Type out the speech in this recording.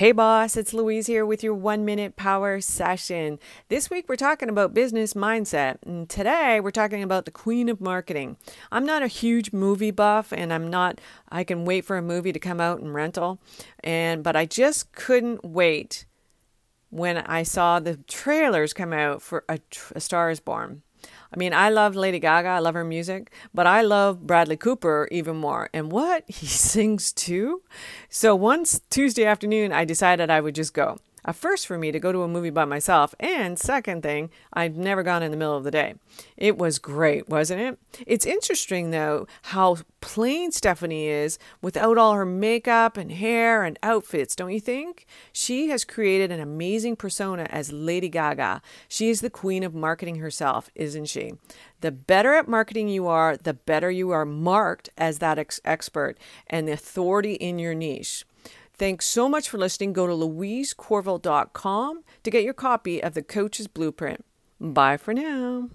Hey, boss, it's Louise here with your one minute power session. This week we're talking about business mindset, and today we're talking about the queen of marketing. I'm not a huge movie buff, and I'm not, I can wait for a movie to come out in rental, and but I just couldn't wait when I saw the trailers come out for A, a Star is Born. I mean, I love Lady Gaga, I love her music, but I love Bradley Cooper even more. And what? He sings too? So once Tuesday afternoon, I decided I would just go a first for me to go to a movie by myself. And second thing, I've never gone in the middle of the day. It was great, wasn't it? It's interesting though how plain Stefani is without all her makeup and hair and outfits, don't you think? She has created an amazing persona as Lady Gaga. She is the queen of marketing herself, isn't she? The better at marketing you are, the better you are marked as that ex- expert and the authority in your niche. Thanks so much for listening. Go to louisecorville.com to get your copy of the Coach's Blueprint. Bye for now.